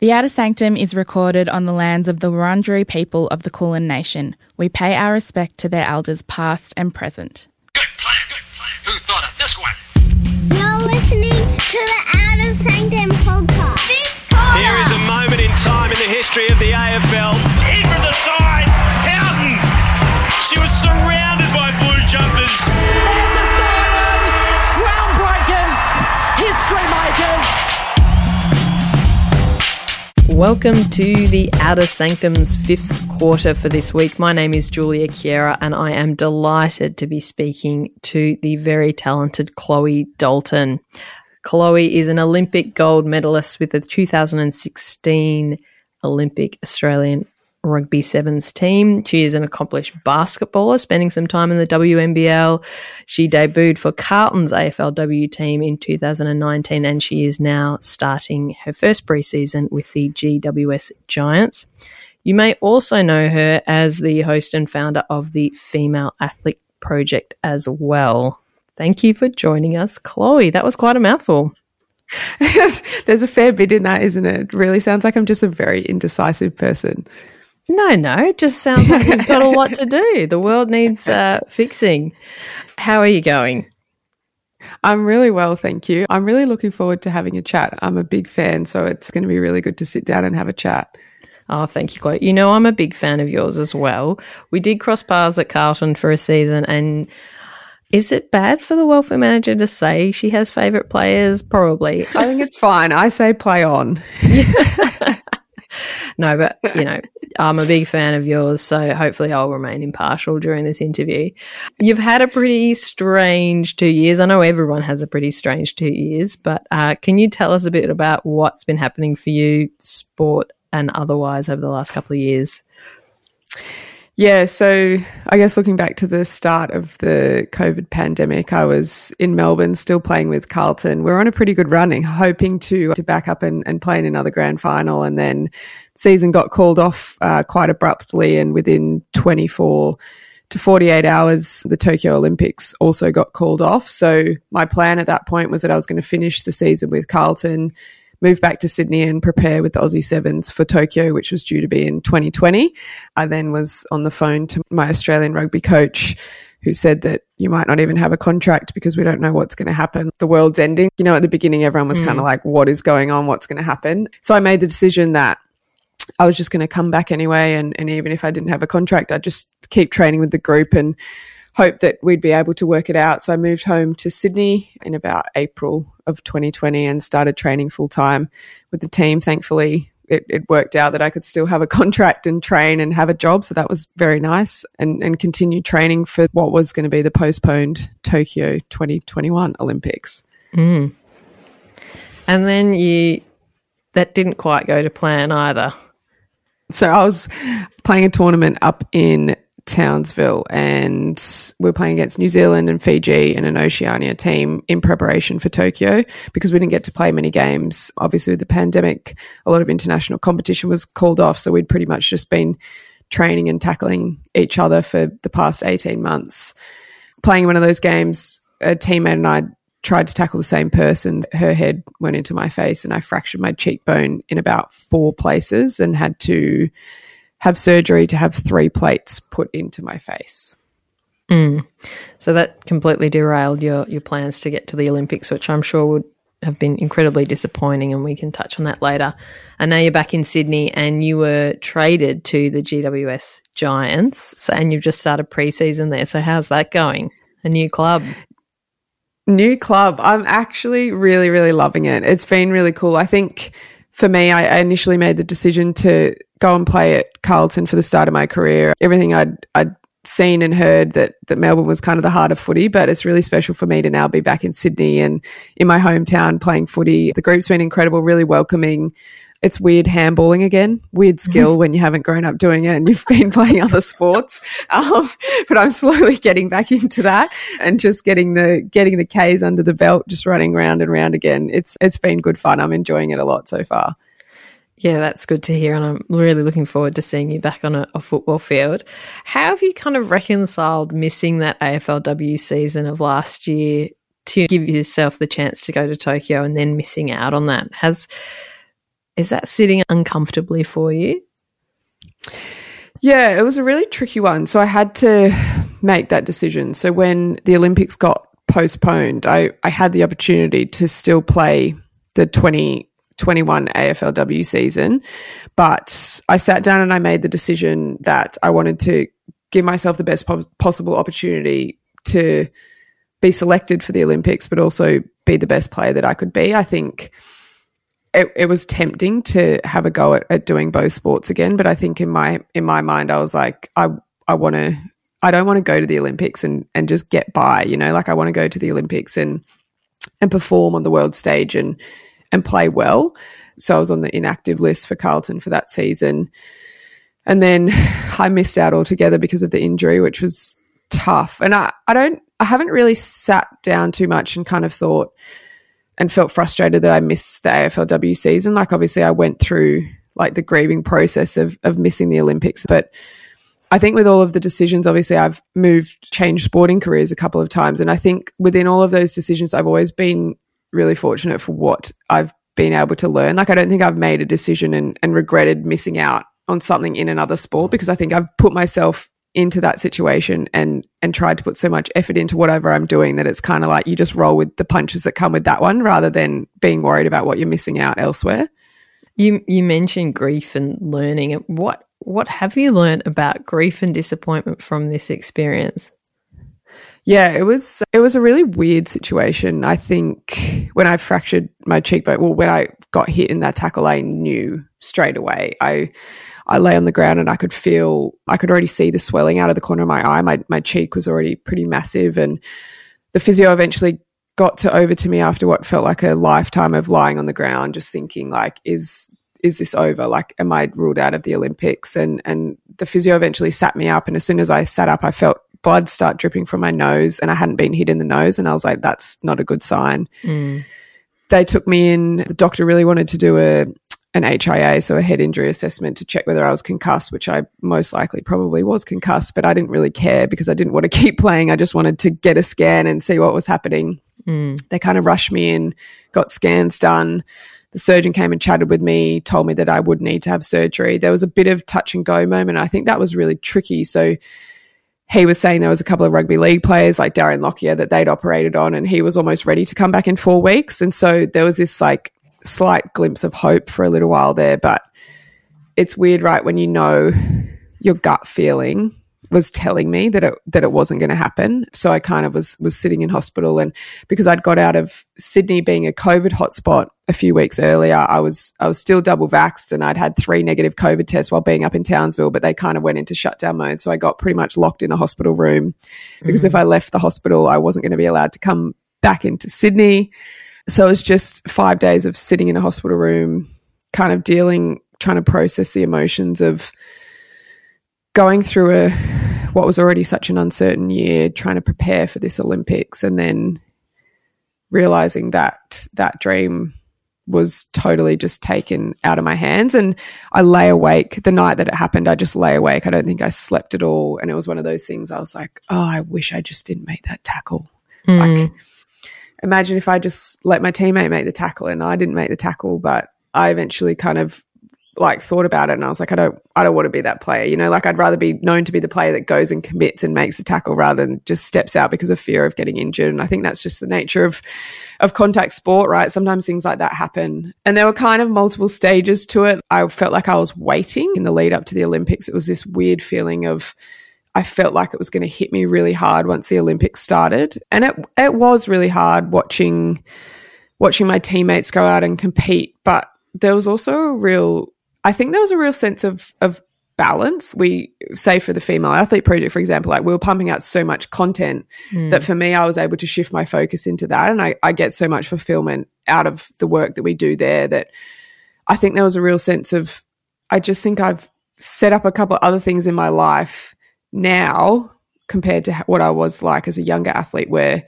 The Outer Sanctum is recorded on the lands of the Wurundjeri people of the Kulin Nation. We pay our respect to their elders past and present. Good plan, good plan. Who thought of this one? You're listening to the Outer Sanctum podcast. Here is a moment in time in the history of the AFL. In from the side, Houghton. She was surrounded Welcome to the Outer Sanctum's fifth quarter for this week. My name is Julia Chiera, and I am delighted to be speaking to the very talented Chloe Dalton. Chloe is an Olympic gold medalist with the 2016 Olympic Australian Rugby Sevens team. She is an accomplished basketballer, spending some time in the WNBL. She debuted for Carlton's AFLW team in 2019, and she is now starting her first preseason with the GWS Giants. You may also know her as the host and founder of the Female Athlete Project as well. Thank you for joining us, Chloe. That was quite a mouthful. There's a fair bit in that, isn't it? it? Really sounds like I'm just a very indecisive person. No, no, it just sounds like you've got a lot to do. The world needs uh, fixing. How are you going? I'm really well, thank you. I'm really looking forward to having a chat. I'm a big fan, so it's going to be really good to sit down and have a chat. Oh, thank you, Chloe. You know, I'm a big fan of yours as well. We did cross paths at Carlton for a season, and is it bad for the welfare manager to say she has favourite players? Probably. I think it's fine. I say play on. no, but you know, I'm a big fan of yours, so hopefully I'll remain impartial during this interview. You've had a pretty strange two years. I know everyone has a pretty strange two years, but uh, can you tell us a bit about what's been happening for you, sport and otherwise, over the last couple of years? Yeah, so I guess looking back to the start of the COVID pandemic, I was in Melbourne still playing with Carlton. We are on a pretty good running, hoping to to back up and, and play in another grand final. And then season got called off uh, quite abruptly, and within 24 to 48 hours, the Tokyo Olympics also got called off. So my plan at that point was that I was going to finish the season with Carlton move back to Sydney and prepare with the Aussie Sevens for Tokyo, which was due to be in 2020. I then was on the phone to my Australian rugby coach who said that you might not even have a contract because we don't know what's going to happen. The world's ending. You know, at the beginning, everyone was mm. kind of like, what is going on? What's going to happen? So I made the decision that I was just going to come back anyway. And, and even if I didn't have a contract, I'd just keep training with the group and hope that we'd be able to work it out. So I moved home to Sydney in about April of 2020 and started training full time with the team. Thankfully, it, it, worked out that I could still have a contract and train and have a job. So that was very nice and, and continue training for what was going to be the postponed Tokyo 2021 Olympics. Mm. And then you, that didn't quite go to plan either. So I was playing a tournament up in Townsville and we're playing against New Zealand and Fiji and an Oceania team in preparation for Tokyo because we didn't get to play many games. Obviously, with the pandemic, a lot of international competition was called off. So we'd pretty much just been training and tackling each other for the past 18 months. Playing one of those games, a teammate and I tried to tackle the same person. Her head went into my face and I fractured my cheekbone in about four places and had to have surgery to have three plates put into my face. Mm. So that completely derailed your, your plans to get to the Olympics, which I'm sure would have been incredibly disappointing, and we can touch on that later. And now you're back in Sydney, and you were traded to the GWS Giants, so, and you've just started preseason there. So how's that going? A new club. New club. I'm actually really, really loving it. It's been really cool. I think for me, I, I initially made the decision to go and play at Carlton for the start of my career. Everything I'd, I'd seen and heard that that Melbourne was kind of the heart of footy, but it's really special for me to now be back in Sydney and in my hometown playing footy. The group's been incredible, really welcoming. It's weird handballing again, weird skill when you haven't grown up doing it and you've been playing other sports. Um, but I'm slowly getting back into that and just getting the getting the K's under the belt, just running round and round again. It's it's been good fun. I'm enjoying it a lot so far. Yeah, that's good to hear. And I'm really looking forward to seeing you back on a, a, football field. How have you kind of reconciled missing that AFLW season of last year to give yourself the chance to go to Tokyo and then missing out on that? Has is that sitting uncomfortably for you? Yeah, it was a really tricky one. So I had to make that decision. So when the Olympics got postponed, I, I had the opportunity to still play the 20 21 AFLW season. But I sat down and I made the decision that I wanted to give myself the best po- possible opportunity to be selected for the Olympics, but also be the best player that I could be. I think it, it was tempting to have a go at, at doing both sports again, but I think in my in my mind, I was like, I I want to. I don't want to go to the Olympics and, and just get by, you know, like I want to go to the Olympics and and perform on the world stage and and play well. So I was on the inactive list for Carlton for that season. And then I missed out altogether because of the injury, which was tough. And I, I don't, I haven't really sat down too much and kind of thought and felt frustrated that I missed the AFLW season. Like, obviously, I went through like the grieving process of, of missing the Olympics. But I think with all of the decisions, obviously, I've moved, changed sporting careers a couple of times. And I think within all of those decisions, I've always been really fortunate for what I've been able to learn. Like, I don't think I've made a decision and, and regretted missing out on something in another sport mm. because I think I've put myself into that situation and and tried to put so much effort into whatever I'm doing that it's kind of like you just roll with the punches that come with that one rather than being worried about what you're missing out elsewhere. You you mentioned grief and learning. What what have you learned about grief and disappointment from this experience? Yeah, it was it was a really weird situation. I think when I fractured my cheekbone, well, when I got hit in that tackle, I knew straight away. I I lay on the ground and I could feel I could already see the swelling out of the corner of my eye. My my cheek was already pretty massive, and the physio eventually got to over to me after what felt like a lifetime of lying on the ground, just thinking like, is is this over? Like, am I ruled out of the Olympics? And and the physio eventually sat me up, and as soon as I sat up, I felt blood start dripping from my nose and I hadn't been hit in the nose. And I was like, that's not a good sign. Mm. They took me in. The doctor really wanted to do a an HIA, so a head injury assessment to check whether I was concussed, which I most likely probably was concussed, but I didn't really care because I didn't want to keep playing. I just wanted to get a scan and see what was happening. Mm. They kind of rushed me in, got scans done. The surgeon came and chatted with me, told me that I would need to have surgery. There was a bit of touch and go moment. I think that was really tricky. So he was saying there was a couple of rugby league players like Darren Lockyer that they'd operated on and he was almost ready to come back in four weeks. And so there was this like slight glimpse of hope for a little while there. But it's weird, right? When you know your gut feeling was telling me that it that it wasn't going to happen. So I kind of was was sitting in hospital, and because I'd got out of Sydney being a COVID hotspot a few weeks earlier, I was I was still double vaxxed, and I'd had three negative COVID tests while being up in Townsville, but they kind of went into shutdown mode. So I got pretty much locked in a hospital room because mm. if I left the hospital, I wasn't going to be allowed to come back into Sydney. So it was just five days of sitting in a hospital room, kind of dealing, trying to process the emotions of going through a what was already such an uncertain year, trying to prepare for this Olympics, and then realizing that that dream was totally just taken out of my hands. And I lay awake the night that it happened. I just lay awake. I don't think I slept at all. And it was one of those things I was like, oh, I wish I just didn't make that tackle. Mm. Like, imagine if I just let my teammate make the tackle and I didn't make the tackle, but I eventually kind of like thought about it and I was like, I don't I don't want to be that player. You know, like I'd rather be known to be the player that goes and commits and makes the tackle rather than just steps out because of fear of getting injured. And I think that's just the nature of of contact sport, right? Sometimes things like that happen. And there were kind of multiple stages to it. I felt like I was waiting in the lead up to the Olympics. It was this weird feeling of I felt like it was going to hit me really hard once the Olympics started. And it it was really hard watching watching my teammates go out and compete, but there was also a real I think there was a real sense of of balance. We say for the female athlete project, for example, like we were pumping out so much content mm. that for me, I was able to shift my focus into that. And I, I get so much fulfillment out of the work that we do there that I think there was a real sense of, I just think I've set up a couple of other things in my life now compared to what I was like as a younger athlete, where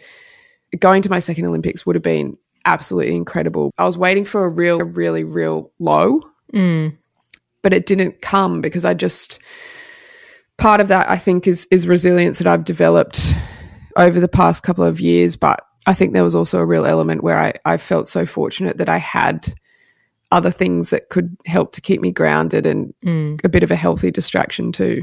going to my second Olympics would have been absolutely incredible. I was waiting for a real, really, real low. Mm but it didn't come because I just part of that I think is is resilience that I've developed over the past couple of years. But I think there was also a real element where I, I felt so fortunate that I had other things that could help to keep me grounded and mm. a bit of a healthy distraction too.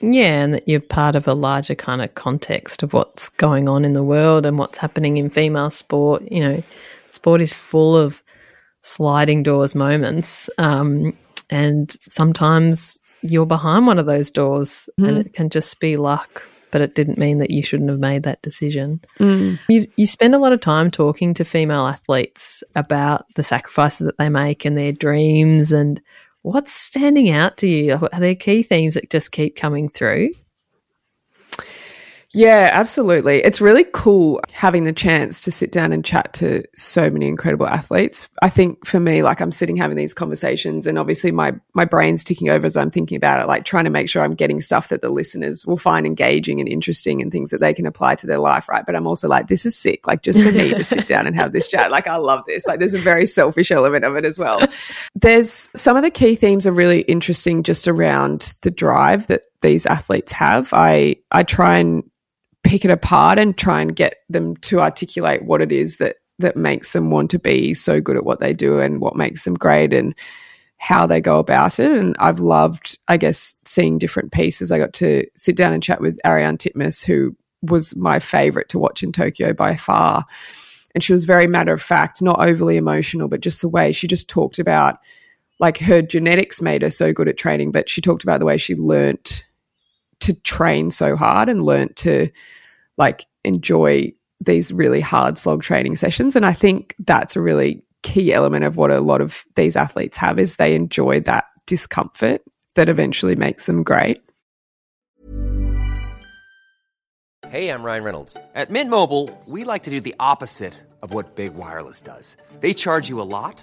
Yeah, and that you're part of a larger kind of context of what's going on in the world and what's happening in female sport. You know, sport is full of sliding doors moments. Um, and sometimes you're behind one of those doors mm. and it can just be luck but it didn't mean that you shouldn't have made that decision. Mm. You, you spend a lot of time talking to female athletes about the sacrifices that they make and their dreams and what's standing out to you. Are there key themes that just keep coming through? Yeah, absolutely. It's really cool having the chance to sit down and chat to so many incredible athletes. I think for me, like I'm sitting having these conversations and obviously my my brain's ticking over as I'm thinking about it, like trying to make sure I'm getting stuff that the listeners will find engaging and interesting and things that they can apply to their life, right? But I'm also like, this is sick. Like just for me to sit down and have this chat. Like I love this. Like there's a very selfish element of it as well. There's some of the key themes are really interesting just around the drive that these athletes have. I I try and pick it apart and try and get them to articulate what it is that that makes them want to be so good at what they do and what makes them great and how they go about it. And I've loved, I guess, seeing different pieces. I got to sit down and chat with Ariarne Titmus, who was my favorite to watch in Tokyo by far. And she was very matter of fact, not overly emotional, but just the way she just talked about like her genetics made her so good at training, but she talked about the way she learnt to train so hard and learnt to like enjoy these really hard slog training sessions. And I think that's a really key element of what a lot of these athletes have is they enjoy that discomfort that eventually makes them great. Hey, I'm Ryan Reynolds. At Mint Mobile, we like to do the opposite of what Big Wireless does. They charge you a lot,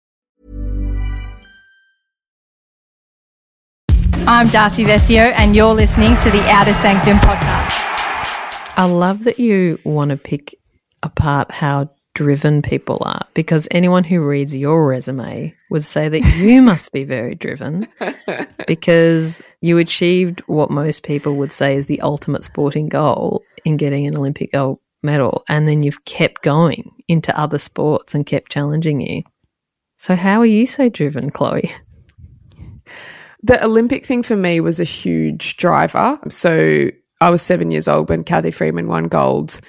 I'm Darcy Vescio, and you're listening to the Outer Sanctum podcast. I love that you want to pick apart how driven people are because anyone who reads your resume would say that you must be very driven because you achieved what most people would say is the ultimate sporting goal in getting an Olympic gold medal and then you've kept going into other sports and kept challenging you. So how are you so driven, Chloe? The Olympic thing for me was a huge driver. So I was 7 years old when Cathy Freeman won gold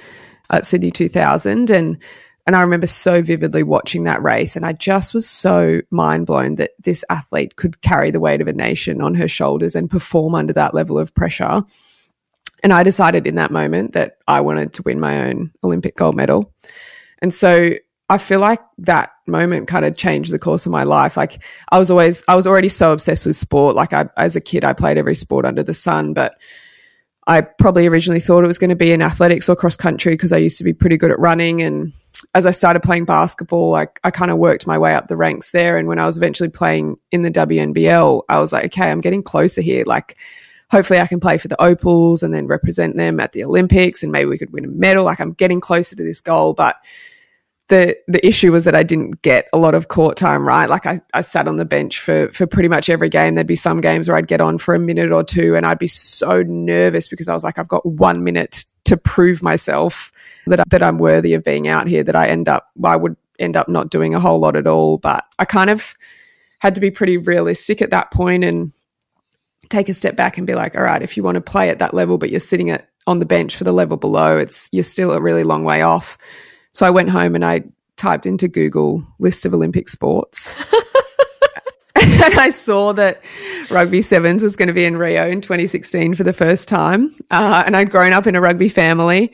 at Sydney 2000 and and I remember so vividly watching that race, and I just was so mind blown that this athlete could carry the weight of a nation on her shoulders and perform under that level of pressure. And I decided in that moment that I wanted to win my own Olympic gold medal. And so I feel like that moment kind of changed the course of my life. Like I was always, I was already so obsessed with sport. Like I, as a kid, I played every sport under the sun, but I probably originally thought it was going to be in athletics or cross country because I used to be pretty good at running and as I started playing basketball, I, I kind of worked my way up the ranks there. And when I was eventually playing in the WNBL, I was like, okay, I'm getting closer here. Like, hopefully I can play for the Opals and then represent them at the Olympics and maybe we could win a medal. Like, I'm getting closer to this goal. But the the issue was that I didn't get a lot of court time, right? Like I, I sat on the bench for for pretty much every game. There'd be some games where I'd get on for a minute or two and I'd be so nervous because I was like, I've got one minute to prove myself that that I'm worthy of being out here. That I end up, I would end up not doing a whole lot at all. But I kind of had to be pretty realistic at that point and take a step back and be like, all right, if you want to play at that level, but you're sitting at on the bench for the level below, it's you're still a really long way off. So I went home and I typed into Google list of Olympic sports. and I saw that rugby sevens was going to be in Rio in 2016 for the first time. Uh, and I'd grown up in a rugby family.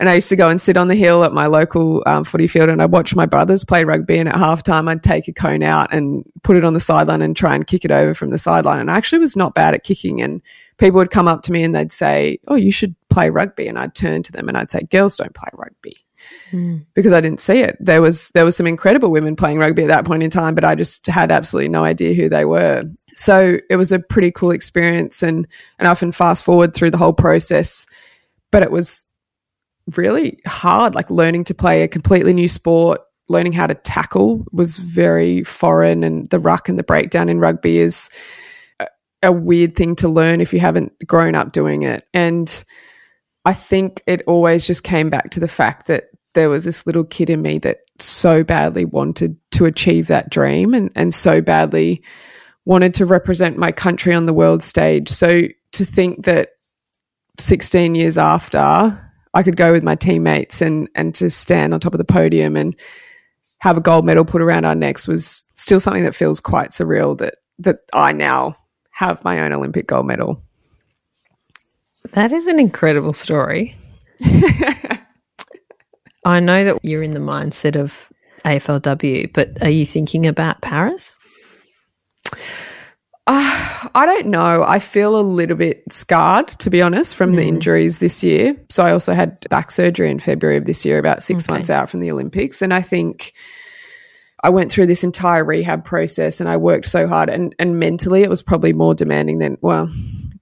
And I used to go and sit on the hill at my local um, footy field and I watched my brothers play rugby. And at halftime, I'd take a cone out and put it on the sideline and try and kick it over from the sideline. And I actually was not bad at kicking. And people would come up to me and they'd say, Oh, you should play rugby. And I'd turn to them and I'd say, Girls don't play rugby. Mm. Because I didn't see it. There was there was some incredible women playing rugby at that point in time, but I just had absolutely no idea who they were. So it was a pretty cool experience and and I often fast forward through the whole process. But it was really hard, like learning to play a completely new sport, learning how to tackle was very foreign, and the ruck and the breakdown in rugby is a, a weird thing to learn if you haven't grown up doing it. And I think it always just came back to the fact that there was this little kid in me that so badly wanted to achieve that dream and, and so badly wanted to represent my country on the world stage. So to think that 16 years after, I could go with my teammates and and to stand on top of the podium and have a gold medal put around our necks was still something that feels quite surreal that that I now have my own Olympic gold medal. That is an incredible story. I know that you're in the mindset of AFLW, but are you thinking about Paris? Uh, I don't know. I feel a little bit scarred, to be honest, from mm. the injuries this year. So I also had back surgery in February of this year, about six okay. months out from the Olympics. And I think I went through this entire rehab process and I worked so hard. And, and mentally, it was probably more demanding than, well,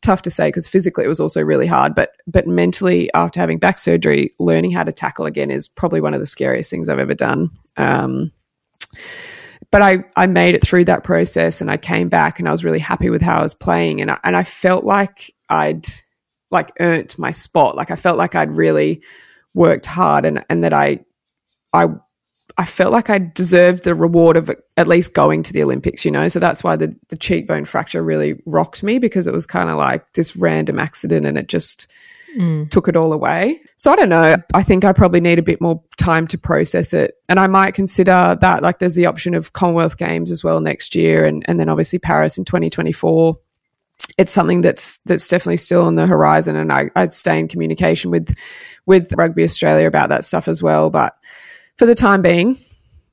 tough to say because physically it was also really hard. But, but mentally, after having back surgery, learning how to tackle again is probably one of the scariest things I've ever done. Um, but I, I made it through that process and I came back and I was really happy with how I was playing and I, and I felt like I'd like earned my spot. Like I felt like I'd really worked hard and, and that I, I, I felt like I deserved the reward of at least going to the Olympics, you know? So that's why the, the cheekbone fracture really rocked me because it was kind of like this random accident and it just, mm. took it all away. So I don't know. I think I probably need a bit more time to process it. And I might consider that like there's the option of Commonwealth Games as well next year and, and then obviously Paris in 2024 it's something that's that's definitely still on the horizon and I, I'd stay in communication with with Rugby Australia about that stuff as well. But for the time being,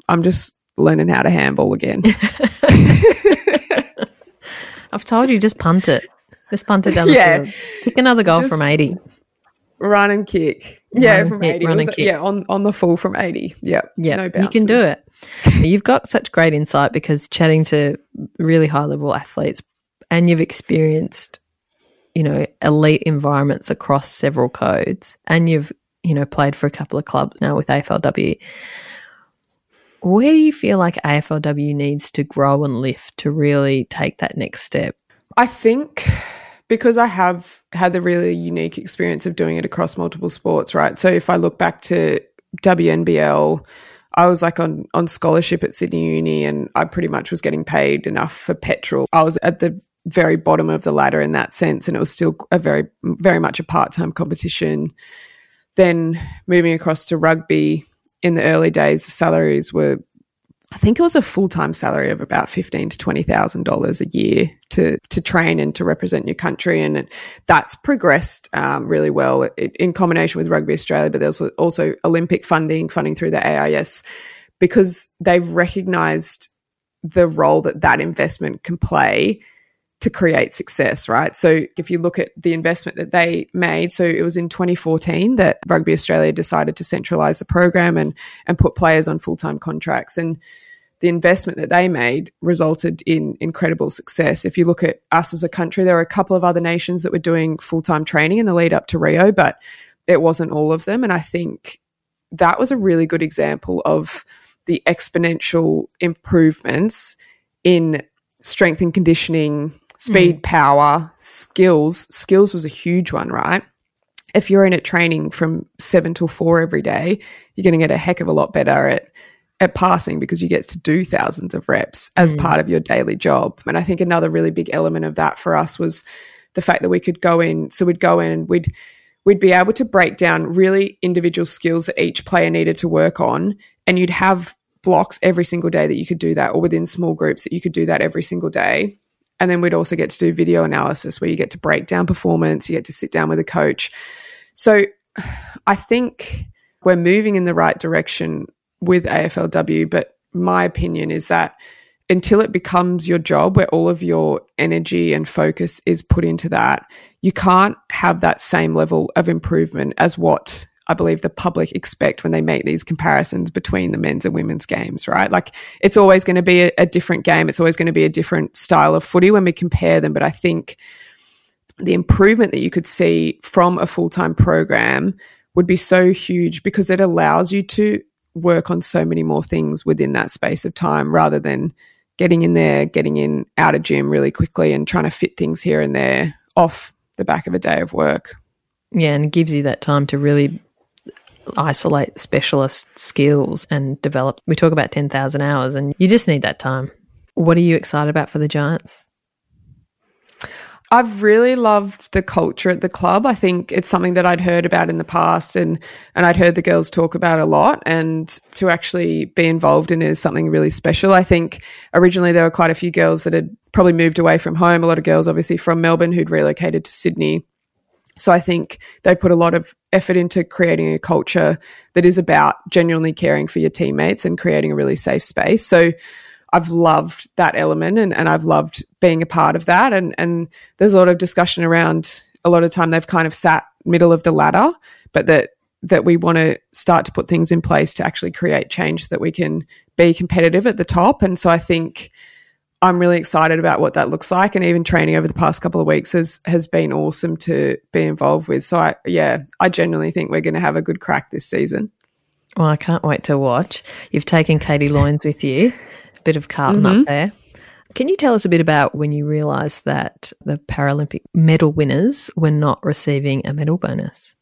I'm just learning how to handball again. I've told you just punt it. Just punt it down the yeah. field. Kick another goal Just from 80. Run and kick. Yeah, and from kick, 80. Run and uh, kick. Yeah, on, on the full from 80. Yeah. Yeah. No you can do it. you've got such great insight because chatting to really high level athletes and you've experienced, you know, elite environments across several codes and you've, you know, played for a couple of clubs now with AFLW. Where do you feel like AFLW needs to grow and lift to really take that next step? I think because I have had the really unique experience of doing it across multiple sports, right? So if I look back to WNBL, I was like on on scholarship at Sydney Uni and I pretty much was getting paid enough for petrol. I was at the very bottom of the ladder in that sense and it was still a very very much a part-time competition. Then moving across to rugby in the early days the salaries were I think it was a full time salary of about fifteen to twenty thousand dollars a year to to train and to represent your country, and that's progressed um, really well it, in combination with Rugby Australia. But there's also Olympic funding, funding through the AIS, because they've recognised the role that that investment can play to create success, right? So if you look at the investment that they made, so it was in 2014 that Rugby Australia decided to centralize the program and and put players on full-time contracts and the investment that they made resulted in incredible success. If you look at us as a country, there are a couple of other nations that were doing full time training in the lead up to Rio, but it wasn't all of them. And I think that was a really good example of the exponential improvements in strength and conditioning, speed, mm. power, skills. Skills was a huge one, right? If you're in it training from seven till four every day, you're going to get a heck of a lot better at at passing because you get to do thousands of reps as mm. part of your daily job. And I think another really big element of that for us was the fact that we could go in. So we'd go in and we'd we'd be able to break down really individual skills that each player needed to work on, and you'd have blocks every single day that you could do that, or within small groups that you could do that every single day. And then we'd also get to do video analysis where you get to break down performance, you get to sit down with a coach. So I think we're moving in the right direction with AFLW, but my opinion is that until it becomes your job where all of your energy and focus is put into that, you can't have that same level of improvement as what I believe the public expect when they make these comparisons between the men's and women's games, right? Like it's always going to be a, a different game. It's always going to be a different style of footy when we compare them. But I think the improvement that you could see from a full time program would be so huge because it allows you to work on so many more things within that space of time rather than getting in there, getting in out of gym really quickly and trying to fit things here and there off the back of a day of work. Yeah, and it gives you that time to really isolate specialist skills and develop. We talk about 10,000 hours and you just need that time. What are you excited about for the Giants? I've really loved the culture at the club. I think it's something that I'd heard about in the past and and I'd heard the girls talk about a lot and to actually be involved in is something really special. I think originally there were quite a few girls that had probably moved away from home, a lot of girls obviously from Melbourne who'd relocated to Sydney. So I think they put a lot of effort into creating a culture that is about genuinely caring for your teammates and creating a really safe space. So I've loved that element and, and I've loved being a part of that. And, and there's a lot of discussion around a lot of time they've kind of sat middle of the ladder, but that that we want to start to put things in place to actually create change that we can be competitive at the top. And so I think I'm really excited about what that looks like. And even training over the past couple of weeks has has been awesome to be involved with. So I yeah, I genuinely think we're going to have a good crack this season. Well, I can't wait to watch. You've taken Katie Loynes with you A bit of Carlton mm-hmm. up there. Can you tell us a bit about when you realised that the Paralympic medal winners were not receiving a medal bonus?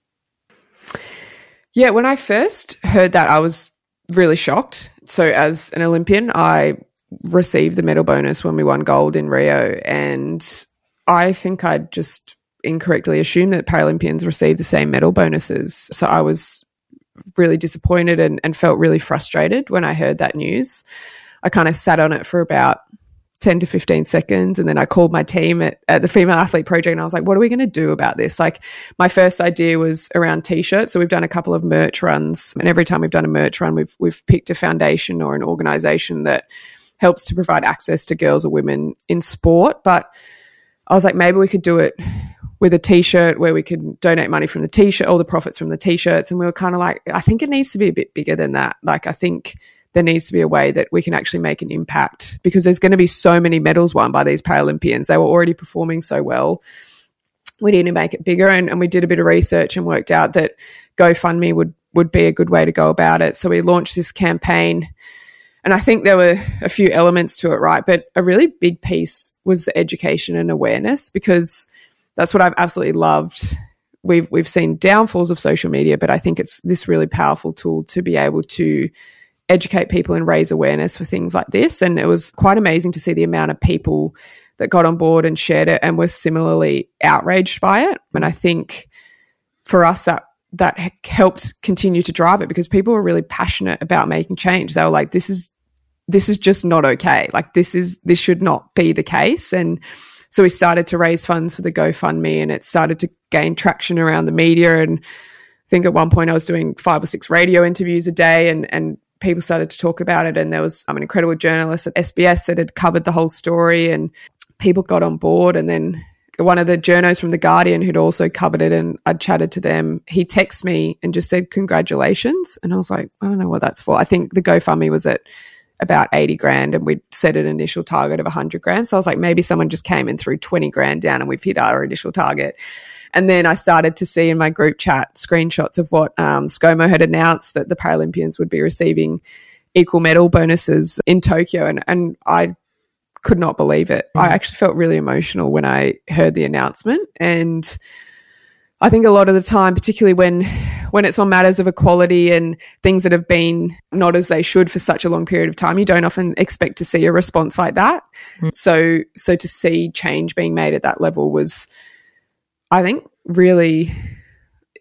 Yeah, when I first heard that, I was really shocked. So, as an Olympian, I received the medal bonus when we won gold in Rio. And I think I'd just incorrectly assumed that Paralympians received the same medal bonuses. So, I was really disappointed and, and felt really frustrated when I heard that news. I kind of sat on it for about 10 to 15 seconds. And then I called my team at, at the Female Athlete Project and I was like, what are we going to do about this? Like, my first idea was around t shirts. So we've done a couple of merch runs. And every time we've done a merch run, we've, we've picked a foundation or an organization that helps to provide access to girls or women in sport. But I was like, maybe we could do it with a t-shirt where we could donate money from the t-shirt, all the profits from the t-shirts. And we were kind of like, I think it needs to be a bit bigger than that. Like, I think there needs to be a way that we can actually make an impact because there's going to be so many medals won by these Paralympians. They were already performing so well. We need to make it bigger. And, and we did a bit of research and worked out that GoFundMe would, would be a good way to go about it. So we launched this campaign. And I think there were a few elements to it, right? But a really big piece was the education and awareness because that's what I've absolutely loved we've we've seen downfalls of social media, but I think it's this really powerful tool to be able to educate people and raise awareness for things like this. And it was quite amazing to see the amount of people that got on board and shared it and were similarly outraged by it. And I think for us, that that helped continue to drive it because people were really passionate about making change. They were like, "This is this is just not okay. Like this is this should not be the case." And so we started to raise funds for the GoFundMe, and it started to gain traction around the media. And I think at one point I was doing five or six radio interviews a day, and and people started to talk about it. And there was an incredible journalist at SBS that had covered the whole story, and people got on board. And then one of the journos from The Guardian who'd also covered it, and I'd chatted to them, he texted me and just said, Congratulations. And I was like, I don't know what that's for. I think the GoFundMe was at about 80 grand and we'd set an initial target of 100 grand. So I was like, maybe someone just came and threw 20 grand down and we've hit our initial target. And then I started to see in my group chat screenshots of what um, ScoMo had announced that the Paralympians would be receiving equal medal bonuses in Tokyo. And, and I could not believe it. Mm. I actually felt really emotional when I heard the announcement. And I think a lot of the time, particularly when when it's on matters of equality and things that have been not as they should for such a long period of time, you don't often expect to see a response like that. Mm. So so to see change being made at that level was I think really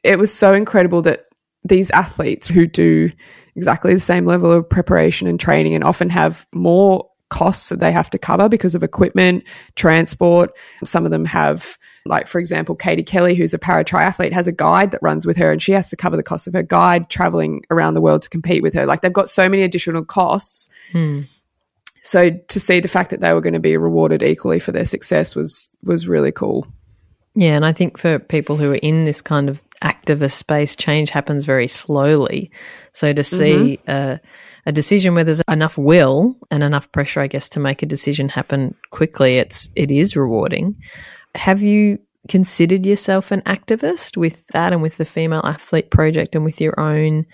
it was so incredible that these athletes who do exactly the same level of preparation and training and often have more costs that they have to cover because of equipment, transport. Some of them have, like, for example, Katie Kelly, who's a para triathlete, has a guide that runs with her and she has to cover the cost of her guide traveling around the world to compete with her. Like, they've got so many additional costs. Hmm. So to see the fact that they were going to be rewarded equally for their success was was really cool. Yeah, and I think for people who are in this kind of activist space, change happens very slowly. So to see mm-hmm. a, a decision where there's enough will and enough pressure, I guess, to make a decision happen quickly, it's it is rewarding. Have you considered yourself an activist with that and with the Female Athlete Project and with your own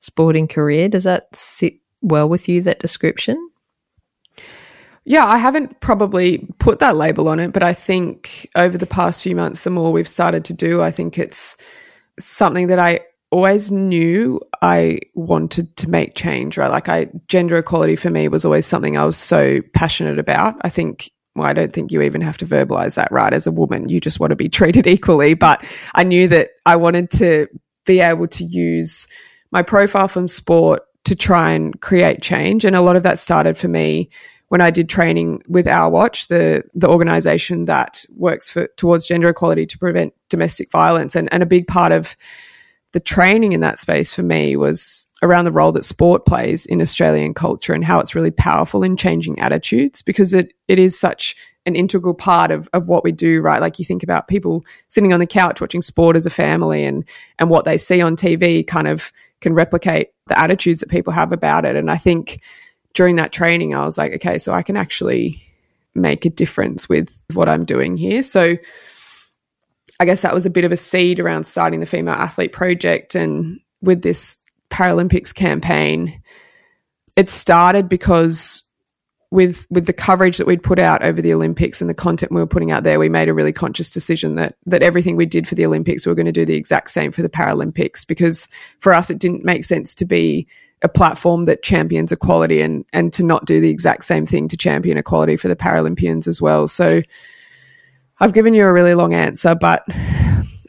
sporting career? Does that sit well with you, that description? Yeah, I haven't probably put that label on it, but I think over the past few months, the more we've started to do, I think it's something that I always knew I wanted to make change, right? Like I gender equality for me was always something I was so passionate about. I think well, I don't think you even have to verbalize that, right? As a woman, you just want to be treated equally. But I knew that I wanted to be able to use my profile from sport to try and create change. And a lot of that started for me when I did training with Our Watch, the the organization that works for towards gender equality to prevent domestic violence. And, and a big part of the training in that space for me was around the role that sport plays in Australian culture and how it's really powerful in changing attitudes because it, it is such an integral part of, of what we do, right? Like you think about people sitting on the couch watching sport as a family and and what they see on TV kind of can replicate the attitudes that people have about it. And I think during that training, I was like, okay, so I can actually make a difference with what I'm doing here. So I guess that was a bit of a seed around starting the Female Athlete Project and with this Paralympics campaign. It started because with with the coverage that we'd put out over the Olympics and the content we were putting out there, we made a really conscious decision that that everything we did for the Olympics, we were going to do the exact same for the Paralympics because for us it didn't make sense to be a platform that champions equality and and to not do the exact same thing to champion equality for the Paralympians as well. So I've given you a really long answer, but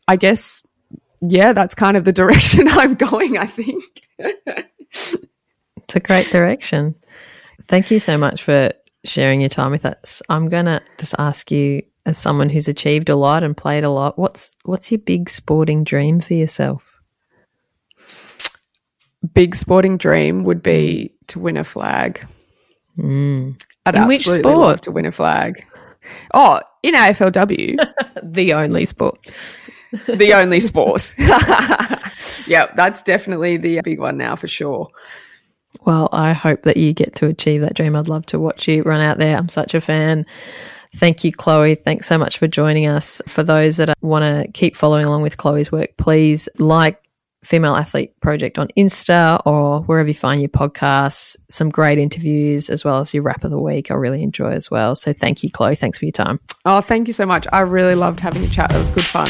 I guess yeah, that's kind of the direction I'm going, I think. it's a great direction. Thank you so much for sharing your time with us. I'm going to just ask you as someone who's achieved a lot and played a lot, what's what's your big sporting dream for yourself? big sporting dream would be to win a flag. Mm. I'd in which sport? to win a flag. Oh, in AFLW, the only sport. the only sport. yeah, that's definitely the big one now for sure. Well, I hope that you get to achieve that dream. I'd love to watch you run out there. I'm such a fan. Thank you, Chloe. Thanks so much for joining us. For those that want to keep following along with Chloe's work, please like, Female Athlete Project on Insta or wherever you find your podcasts. Some great interviews as well as your wrap of the week. I really enjoy as well. So thank you, Chloe. Thanks for your time. Oh, thank you so much. I really loved having a chat. It was good fun.